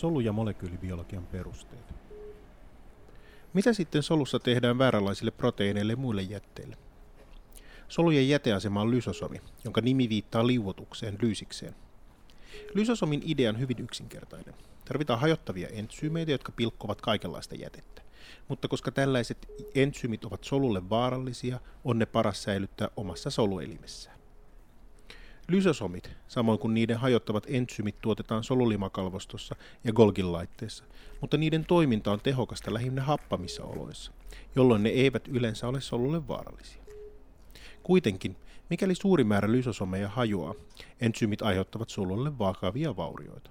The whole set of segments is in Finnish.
Solu- ja molekyylibiologian perusteet. Mitä sitten solussa tehdään vääränlaisille proteiineille ja muille jätteille? Solujen jäteasema on lysosomi, jonka nimi viittaa liuotukseen lyysikseen. Lysosomin idea on hyvin yksinkertainen. Tarvitaan hajottavia entsyymeitä, jotka pilkkovat kaikenlaista jätettä. Mutta koska tällaiset entsyymit ovat solulle vaarallisia, on ne paras säilyttää omassa soluelimessään. Lysosomit, samoin kuin niiden hajottavat entsymit, tuotetaan solulimakalvostossa ja Golgin laitteessa, mutta niiden toiminta on tehokasta lähinnä happamissa oloissa, jolloin ne eivät yleensä ole solulle vaarallisia. Kuitenkin, mikäli suuri määrä lysosomeja hajoaa, entsymit aiheuttavat solulle vakavia vaurioita.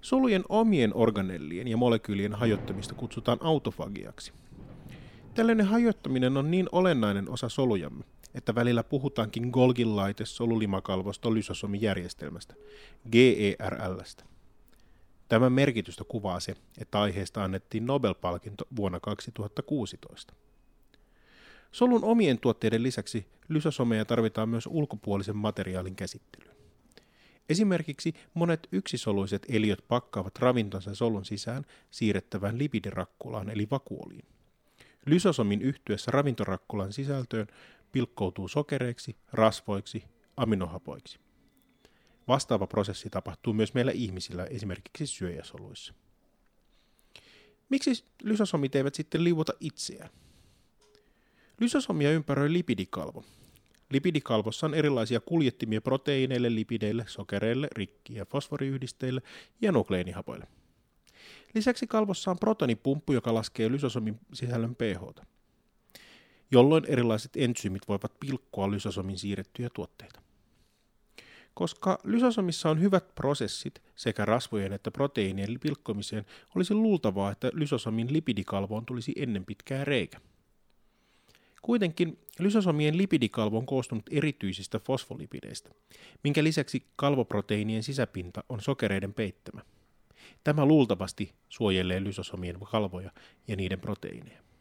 Solujen omien organellien ja molekyylien hajottamista kutsutaan autofagiaksi. Tällainen hajottaminen on niin olennainen osa solujamme, että välillä puhutaankin Golgin laite solulimakalvosto lysosomijärjestelmästä, GERLstä. Tämän merkitystä kuvaa se, että aiheesta annettiin Nobel-palkinto vuonna 2016. Solun omien tuotteiden lisäksi lysosomeja tarvitaan myös ulkopuolisen materiaalin käsittelyyn. Esimerkiksi monet yksisoluiset eliöt pakkaavat ravintonsa solun sisään siirrettävään lipidirakkulaan eli vakuoliin. Lysosomin yhtyessä ravintorakkulan sisältöön pilkkoutuu sokereiksi, rasvoiksi, aminohapoiksi. Vastaava prosessi tapahtuu myös meillä ihmisillä esimerkiksi syöjäsoluissa. Miksi lysosomit eivät sitten liuota itseään? Lysosomia ympäröi lipidikalvo. Lipidikalvossa on erilaisia kuljettimia proteiineille, lipideille, sokereille, rikki- ja fosforiyhdisteille ja nukleinihapoille. Lisäksi kalvossa on protonipumppu, joka laskee lysosomin sisällön pH jolloin erilaiset entsyymit voivat pilkkoa lysosomin siirrettyjä tuotteita. Koska lysosomissa on hyvät prosessit sekä rasvojen että proteiinien pilkkomiseen, olisi luultavaa, että lysosomin lipidikalvoon tulisi ennen pitkää reikä. Kuitenkin lysosomien lipidikalvo on koostunut erityisistä fosfolipideistä, minkä lisäksi kalvoproteiinien sisäpinta on sokereiden peittämä. Tämä luultavasti suojelee lysosomien kalvoja ja niiden proteiineja.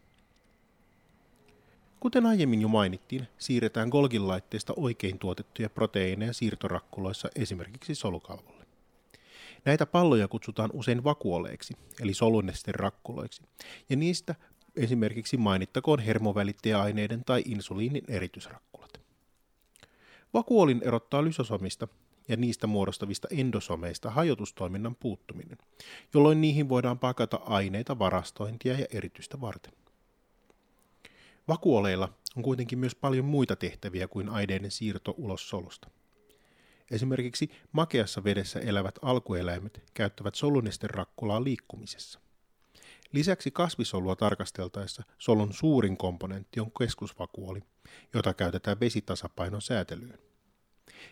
Kuten aiemmin jo mainittiin, siirretään Golgin laitteesta oikein tuotettuja proteiineja siirtorakkuloissa esimerkiksi solukalvolle. Näitä palloja kutsutaan usein vakuoleiksi, eli solunesten rakkuloiksi, ja niistä esimerkiksi mainittakoon hermovälittäjäaineiden tai insuliinin eritysrakkulat. Vakuolin erottaa lysosomista ja niistä muodostavista endosomeista hajotustoiminnan puuttuminen, jolloin niihin voidaan pakata aineita varastointia ja eritystä varten. Vakuoleilla on kuitenkin myös paljon muita tehtäviä kuin aineiden siirto ulos solusta. Esimerkiksi makeassa vedessä elävät alkueläimet käyttävät solunesten rakkulaa liikkumisessa. Lisäksi kasvisolua tarkasteltaessa solun suurin komponentti on keskusvakuoli, jota käytetään vesitasapainon säätelyyn.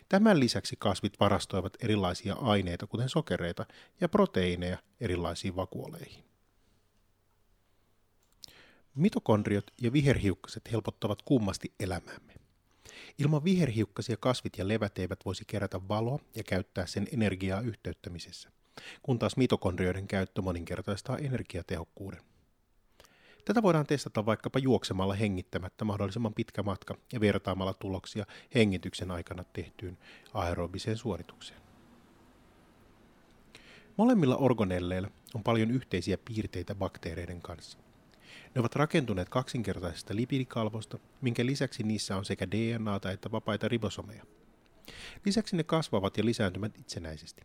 Tämän lisäksi kasvit varastoivat erilaisia aineita, kuten sokereita ja proteiineja erilaisiin vakuoleihin. Mitokondriot ja viherhiukkaset helpottavat kummasti elämäämme. Ilman viherhiukkasia kasvit ja levät eivät voisi kerätä valoa ja käyttää sen energiaa yhteyttämisessä, kun taas mitokondrioiden käyttö moninkertaistaa energiatehokkuuden. Tätä voidaan testata vaikkapa juoksemalla hengittämättä mahdollisimman pitkä matka ja vertaamalla tuloksia hengityksen aikana tehtyyn aerobiseen suoritukseen. Molemmilla orgonelleilla on paljon yhteisiä piirteitä bakteereiden kanssa – ne ovat rakentuneet kaksinkertaisesta lipidikalvosta, minkä lisäksi niissä on sekä DNAta että vapaita ribosomeja. Lisäksi ne kasvavat ja lisääntyvät itsenäisesti.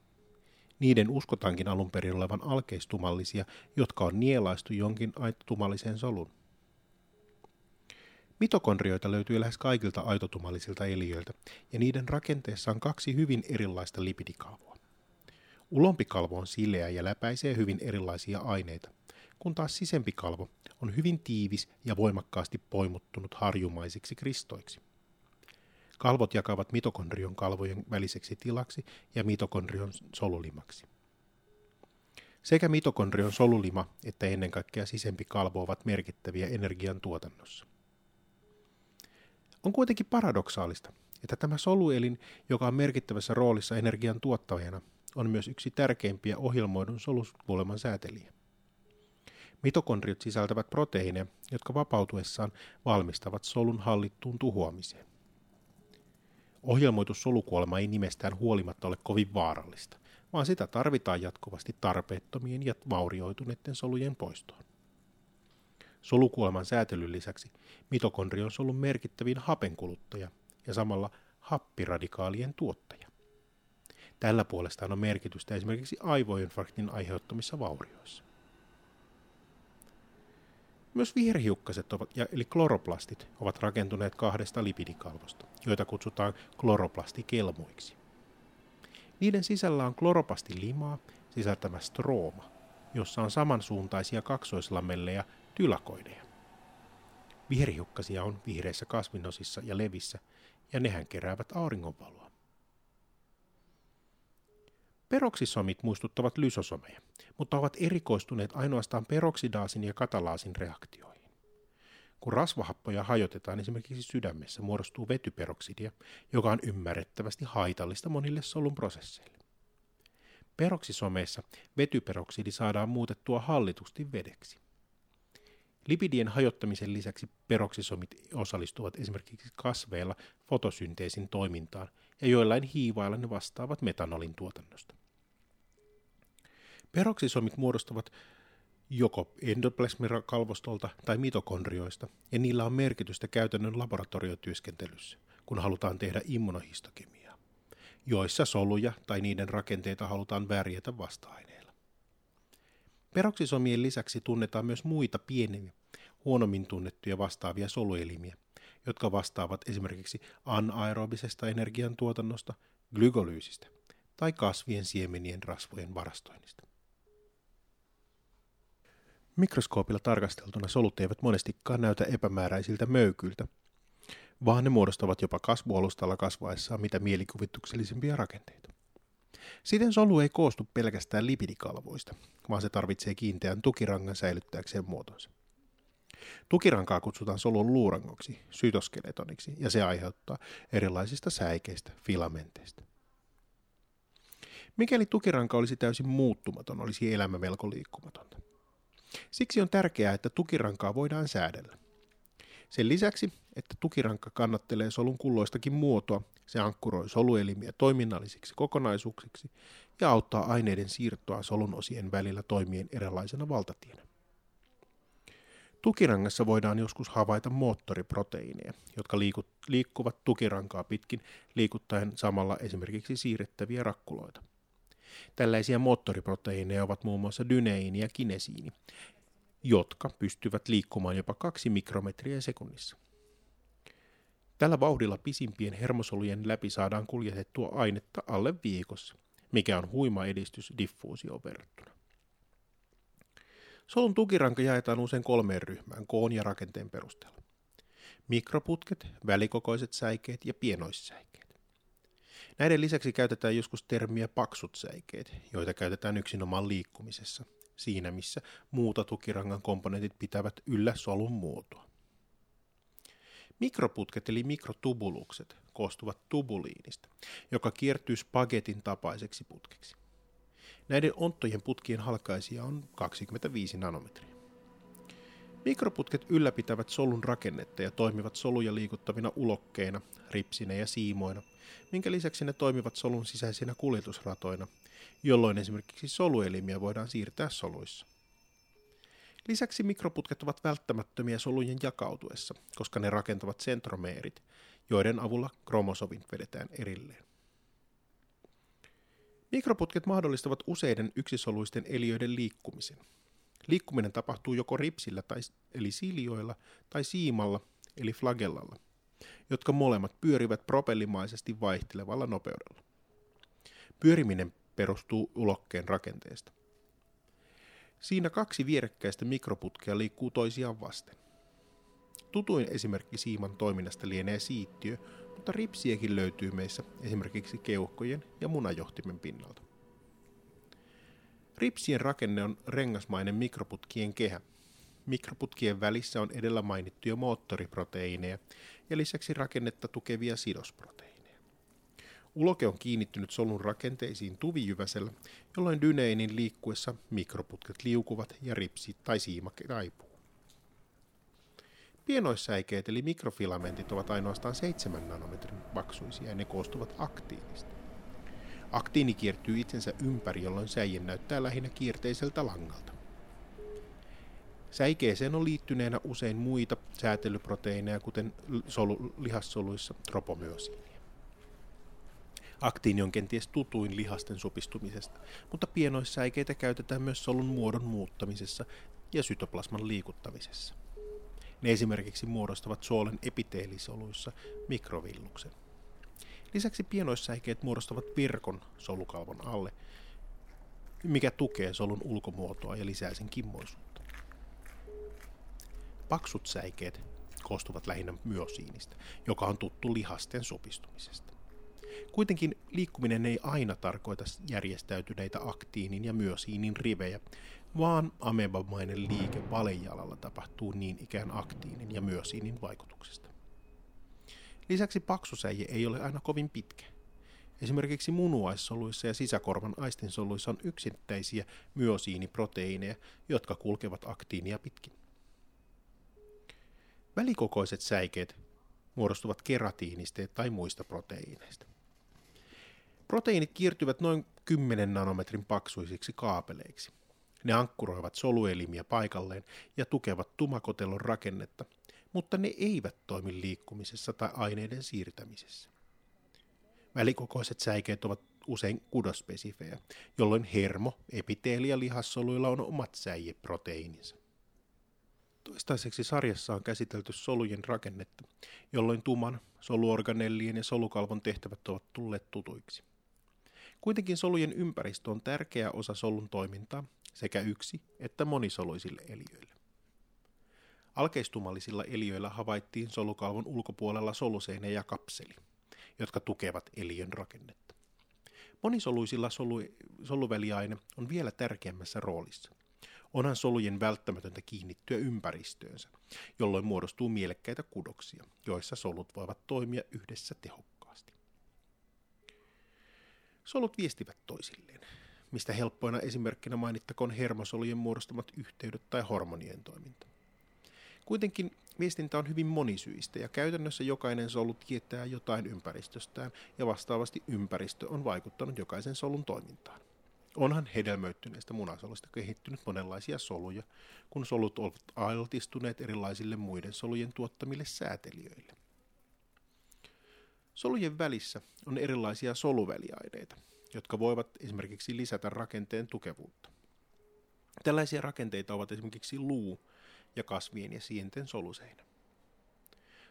Niiden uskotaankin alun perin olevan alkeistumallisia, jotka on nielaistu jonkin aitotumalliseen solun. Mitokondrioita löytyy lähes kaikilta aitotumallisilta eliöiltä, ja niiden rakenteessa on kaksi hyvin erilaista lipidikalvoa. Ulompi kalvo on sileä ja läpäisee hyvin erilaisia aineita, kun taas sisempi kalvo on hyvin tiivis ja voimakkaasti poimuttunut harjumaisiksi kristoiksi. Kalvot jakavat mitokondrion kalvojen väliseksi tilaksi ja mitokondrion solulimaksi. Sekä mitokondrion solulima että ennen kaikkea sisempi kalvo ovat merkittäviä energian tuotannossa. On kuitenkin paradoksaalista, että tämä soluelin, joka on merkittävässä roolissa energian tuottajana, on myös yksi tärkeimpiä ohjelmoidun solukuoleman säätelijä. Mitokondriot sisältävät proteiineja, jotka vapautuessaan valmistavat solun hallittuun tuhoamiseen. Ohjelmoitu solukuolema ei nimestään huolimatta ole kovin vaarallista, vaan sitä tarvitaan jatkuvasti tarpeettomien ja vaurioituneiden solujen poistoon. Solukuoleman säätelyn lisäksi mitokondri on solun merkittävin hapenkuluttaja ja samalla happiradikaalien tuottaja. Tällä puolestaan on merkitystä esimerkiksi aivoinfarktin aiheuttamissa vaurioissa. Myös viherhiukkaset ovat, ja, eli kloroplastit ovat rakentuneet kahdesta lipidikalvosta, joita kutsutaan kloroplastikelmuiksi. Niiden sisällä on kloropastilimaa sisältämä strooma, jossa on samansuuntaisia kaksoislamelleja tylakoideja. Viherhiukkasia on vihreissä kasvinosissa ja levissä, ja nehän keräävät auringonvaloa. Peroksisomit muistuttavat lysosomeja, mutta ovat erikoistuneet ainoastaan peroksidaasin ja katalaasin reaktioihin. Kun rasvahappoja hajotetaan esimerkiksi sydämessä, muodostuu vetyperoksidia, joka on ymmärrettävästi haitallista monille solun prosesseille. Peroksisomeissa vetyperoksidi saadaan muutettua hallitusti vedeksi. Lipidien hajottamisen lisäksi peroksisomit osallistuvat esimerkiksi kasveilla fotosynteesin toimintaan ja joillain hiivailla ne vastaavat metanolin tuotannosta. Peroksisomit muodostavat joko endoplasmikalvostolta tai mitokondrioista, ja niillä on merkitystä käytännön laboratoriotyöskentelyssä, kun halutaan tehdä immunohistokemiaa, joissa soluja tai niiden rakenteita halutaan värjätä vasta-aineilla. Peroksisomien lisäksi tunnetaan myös muita pieniä, huonommin tunnettuja vastaavia soluelimiä, jotka vastaavat esimerkiksi anaerobisesta energiantuotannosta, glykolyysistä tai kasvien siemenien rasvojen varastoinnista. Mikroskoopilla tarkasteltuna solut eivät monestikaan näytä epämääräisiltä möykyiltä, vaan ne muodostavat jopa kasvualustalla kasvaessaan mitä mielikuvituksellisempia rakenteita. Siten solu ei koostu pelkästään lipidikalvoista, vaan se tarvitsee kiinteän tukirangan säilyttääkseen muotonsa. Tukirankaa kutsutaan solun luurangoksi, sytoskeletoniksi, ja se aiheuttaa erilaisista säikeistä, filamenteista. Mikäli tukiranka olisi täysin muuttumaton, olisi elämä melko liikkumatonta. Siksi on tärkeää, että tukirankaa voidaan säädellä. Sen lisäksi, että tukiranka kannattelee solun kulloistakin muotoa, se ankkuroi soluelimiä toiminnallisiksi kokonaisuuksiksi ja auttaa aineiden siirtoa solun osien välillä toimien erilaisena valtatienä. Tukirangassa voidaan joskus havaita moottoriproteiineja, jotka liikkuvat tukirankaa pitkin liikuttaen samalla esimerkiksi siirrettäviä rakkuloita. Tällaisia moottoriproteiineja ovat muun muassa dyneiini ja kinesiini, jotka pystyvät liikkumaan jopa kaksi mikrometriä sekunnissa. Tällä vauhdilla pisimpien hermosolujen läpi saadaan kuljetettua ainetta alle viikossa, mikä on huima edistys diffuusioon verrattuna. Solun tukiranka jaetaan usein kolmeen ryhmään koon ja rakenteen perusteella. Mikroputket, välikokoiset säikeet ja pienoissäikeet. Näiden lisäksi käytetään joskus termiä paksut säikeet, joita käytetään yksinomaan liikkumisessa, siinä missä muuta tukirangan komponentit pitävät yllä solun muotoa. Mikroputket eli mikrotubulukset koostuvat tubuliinista, joka kiertyy spagetin tapaiseksi putkeksi. Näiden onttojen putkien halkaisia on 25 nanometriä. Mikroputket ylläpitävät solun rakennetta ja toimivat soluja liikuttavina ulokkeina, ripsinä ja siimoina, minkä lisäksi ne toimivat solun sisäisinä kuljetusratoina, jolloin esimerkiksi soluelimiä voidaan siirtää soluissa. Lisäksi mikroputket ovat välttämättömiä solujen jakautuessa, koska ne rakentavat sentromeerit, joiden avulla kromosovit vedetään erilleen. Mikroputket mahdollistavat useiden yksisoluisten eliöiden liikkumisen. Liikkuminen tapahtuu joko ripsillä tai, eli siljoilla tai siimalla eli flagellalla, jotka molemmat pyörivät propellimaisesti vaihtelevalla nopeudella. Pyöriminen perustuu ulokkeen rakenteesta. Siinä kaksi vierekkäistä mikroputkea liikkuu toisiaan vasten. Tutuin esimerkki siiman toiminnasta lienee siittiö, mutta ripsiäkin löytyy meissä esimerkiksi keuhkojen ja munajohtimen pinnalta. Ripsien rakenne on rengasmainen mikroputkien kehä. Mikroputkien välissä on edellä mainittuja moottoriproteiineja ja lisäksi rakennetta tukevia sidosproteiineja. Uloke on kiinnittynyt solun rakenteisiin tuvijyväsellä, jolloin dyneinin liikkuessa mikroputket liukuvat ja ripsi tai siima taipuu. Pienoissäikeet eli mikrofilamentit ovat ainoastaan 7 nanometrin paksuisia ja ne koostuvat aktiinista. Aktiini kiertyy itsensä ympäri, jolloin säie näyttää lähinnä kierteiseltä langalta. Säikeeseen on liittyneenä usein muita säätelyproteiineja, kuten solu, lihassoluissa tropomyosiinia. Aktiini on kenties tutuin lihasten supistumisesta, mutta pienoissäikeitä käytetään myös solun muodon muuttamisessa ja sytoplasman liikuttamisessa. Ne esimerkiksi muodostavat suolen epiteelisoluissa mikrovilluksen. Lisäksi pienoissäikeet muodostavat virkon solukalvon alle, mikä tukee solun ulkomuotoa ja lisää sen kimmoisuutta. Paksut säikeet koostuvat lähinnä myosiinista, joka on tuttu lihasten supistumisesta. Kuitenkin liikkuminen ei aina tarkoita järjestäytyneitä aktiinin ja myosiinin rivejä, vaan amebamainen liike valejalalla tapahtuu niin ikään aktiinin ja myosiinin vaikutuksesta. Lisäksi paksusäie ei ole aina kovin pitkä. Esimerkiksi munuaissoluissa ja sisäkorvan aistinsoluissa on yksittäisiä myosiiniproteiineja, jotka kulkevat aktiinia pitkin. Välikokoiset säikeet muodostuvat keratiinista tai muista proteiineista. Proteiinit kiirtyvät noin 10 nanometrin paksuisiksi kaapeleiksi. Ne ankkuroivat soluelimiä paikalleen ja tukevat tumakotelon rakennetta, mutta ne eivät toimi liikkumisessa tai aineiden siirtämisessä. Välikokoiset säikeet ovat usein kudospesifejä, jolloin hermo, epiteeli ja lihassoluilla on omat säijeproteiininsa. Toistaiseksi sarjassa on käsitelty solujen rakennetta, jolloin tuman, soluorganellien ja solukalvon tehtävät ovat tulleet tutuiksi. Kuitenkin solujen ympäristö on tärkeä osa solun toimintaa sekä yksi- että monisoluisille eliöille. Alkeistumallisilla eliöillä havaittiin solukalvon ulkopuolella soluseinä ja kapseli, jotka tukevat eliön rakennetta. Monisoluisilla solu, soluväliaine on vielä tärkeämmässä roolissa. Onhan solujen välttämätöntä kiinnittyä ympäristöönsä, jolloin muodostuu mielekkäitä kudoksia, joissa solut voivat toimia yhdessä tehokkaasti. Solut viestivät toisilleen, mistä helppoina esimerkkinä mainittakoon hermosolujen muodostamat yhteydet tai hormonien toiminta. Kuitenkin viestintä on hyvin monisyistä ja käytännössä jokainen solu tietää jotain ympäristöstään ja vastaavasti ympäristö on vaikuttanut jokaisen solun toimintaan. Onhan hedelmöittyneestä munasolusta kehittynyt monenlaisia soluja, kun solut ovat altistuneet erilaisille muiden solujen tuottamille säätelijöille. Solujen välissä on erilaisia soluväliaineita, jotka voivat esimerkiksi lisätä rakenteen tukevuutta. Tällaisia rakenteita ovat esimerkiksi luu ja kasvien ja sienten soluseinä.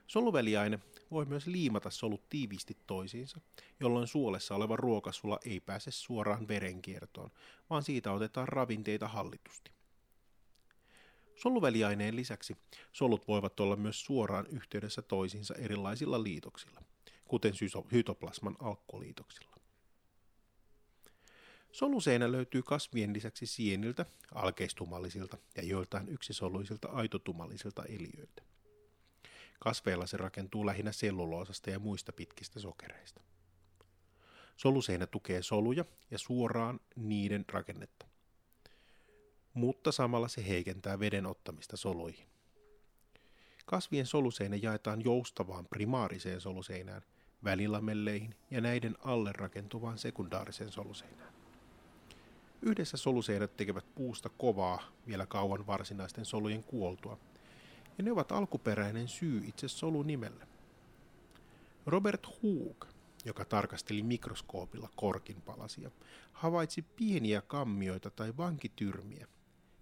Soluväliaine voi myös liimata solut tiiviisti toisiinsa, jolloin suolessa oleva ruokasula ei pääse suoraan verenkiertoon, vaan siitä otetaan ravinteita hallitusti. Soluväliaineen lisäksi solut voivat olla myös suoraan yhteydessä toisiinsa erilaisilla liitoksilla, kuten hytoplasman alkkoliitoksilla. Soluseinä löytyy kasvien lisäksi sieniltä, alkeistumallisilta ja joiltain yksisoluisilta aitotumallisilta eliöiltä. Kasveilla se rakentuu lähinnä selluloosasta ja muista pitkistä sokereista. Soluseinä tukee soluja ja suoraan niiden rakennetta. Mutta samalla se heikentää veden ottamista soluihin. Kasvien soluseinä jaetaan joustavaan primaariseen soluseinään, välilamelleihin ja näiden alle rakentuvaan sekundaariseen soluseinään. Yhdessä soluseinät tekevät puusta kovaa vielä kauan varsinaisten solujen kuoltua, ja ne ovat alkuperäinen syy itse solunimelle. Robert Hooke, joka tarkasteli mikroskoopilla korkinpalasia, havaitsi pieniä kammioita tai vankityrmiä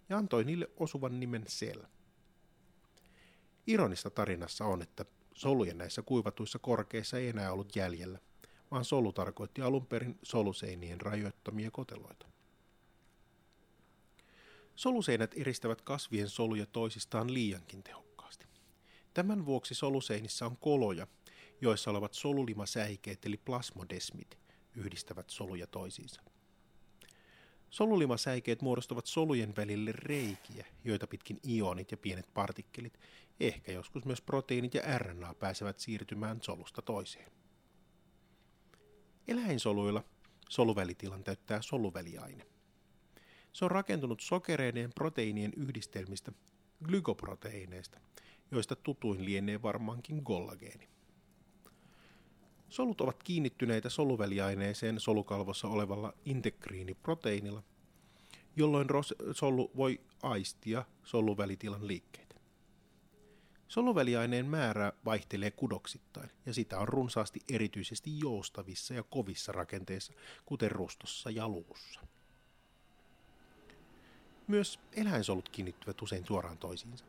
ja antoi niille osuvan nimen sel. Ironista tarinassa on, että solujen näissä kuivatuissa korkeissa ei enää ollut jäljellä, vaan solu tarkoitti alun perin soluseinien rajoittamia koteloita. Soluseinät eristävät kasvien soluja toisistaan liiankin tehokkaasti. Tämän vuoksi soluseinissä on koloja, joissa olevat solulimasäikeet eli plasmodesmit yhdistävät soluja toisiinsa. Solulimasäikeet muodostavat solujen välille reikiä, joita pitkin ionit ja pienet partikkelit, ehkä joskus myös proteiinit ja RNA pääsevät siirtymään solusta toiseen. Eläinsoluilla soluvälitilan täyttää soluväliaine. Se on rakentunut sokereiden proteiinien yhdistelmistä, glykoproteiineista, joista tutuin lienee varmaankin kollageeni. Solut ovat kiinnittyneitä soluväliaineeseen solukalvossa olevalla integriiniproteiinilla, jolloin solu voi aistia soluvälitilan liikkeitä. Soluväliaineen määrä vaihtelee kudoksittain, ja sitä on runsaasti erityisesti joustavissa ja kovissa rakenteissa, kuten rustossa ja luussa. Myös eläinsolut kiinnittyvät usein suoraan toisiinsa.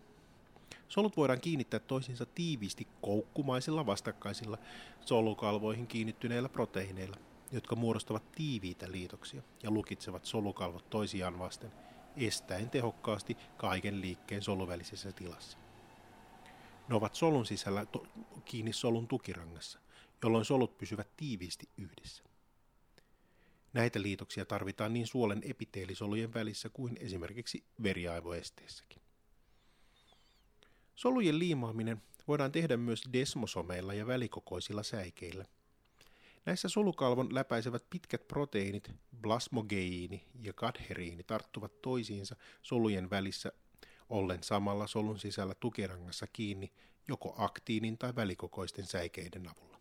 Solut voidaan kiinnittää toisiinsa tiiviisti koukkumaisilla vastakkaisilla solukalvoihin kiinnittyneillä proteiineilla, jotka muodostavat tiiviitä liitoksia ja lukitsevat solukalvot toisiaan vasten, estäen tehokkaasti kaiken liikkeen soluvälisessä tilassa. Ne ovat solun sisällä to- kiinni solun tukirangassa, jolloin solut pysyvät tiiviisti yhdessä. Näitä liitoksia tarvitaan niin suolen epiteelisolujen välissä kuin esimerkiksi veriaivoesteessäkin. Solujen liimaaminen voidaan tehdä myös desmosomeilla ja välikokoisilla säikeillä. Näissä solukalvon läpäisevät pitkät proteiinit, plasmogeiini ja kadheriini tarttuvat toisiinsa solujen välissä ollen samalla solun sisällä tukirangassa kiinni joko aktiinin tai välikokoisten säikeiden avulla.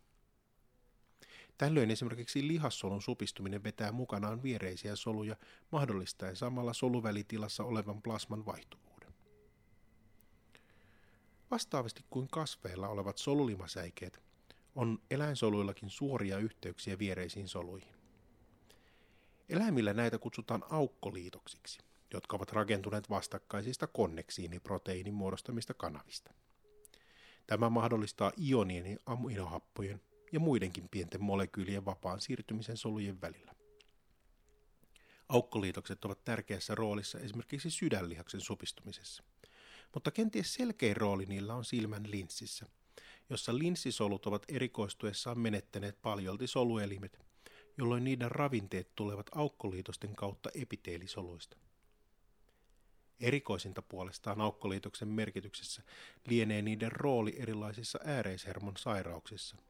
Tällöin esimerkiksi lihassolun supistuminen vetää mukanaan viereisiä soluja mahdollistaen samalla soluvälitilassa olevan plasman vaihtuvuuden. Vastaavasti kuin kasveilla olevat solulimasäikeet, on eläinsoluillakin suoria yhteyksiä viereisiin soluihin. Eläimillä näitä kutsutaan aukkoliitoksiksi, jotka ovat rakentuneet vastakkaisista konneksiiniproteiinin muodostamista kanavista. Tämä mahdollistaa ionien ja aminohappojen ja muidenkin pienten molekyylien vapaan siirtymisen solujen välillä. Aukkoliitokset ovat tärkeässä roolissa esimerkiksi sydänlihaksen supistumisessa, mutta kenties selkein rooli niillä on silmän linssissä, jossa linssisolut ovat erikoistuessaan menettäneet paljolti soluelimet, jolloin niiden ravinteet tulevat aukkoliitosten kautta epiteelisoluista. Erikoisinta puolestaan aukkoliitoksen merkityksessä lienee niiden rooli erilaisissa ääreishermon sairauksissa –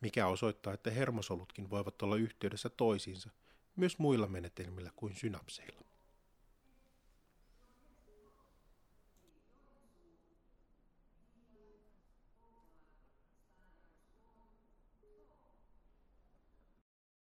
mikä osoittaa, että hermosolutkin voivat olla yhteydessä toisiinsa myös muilla menetelmillä kuin synapseilla.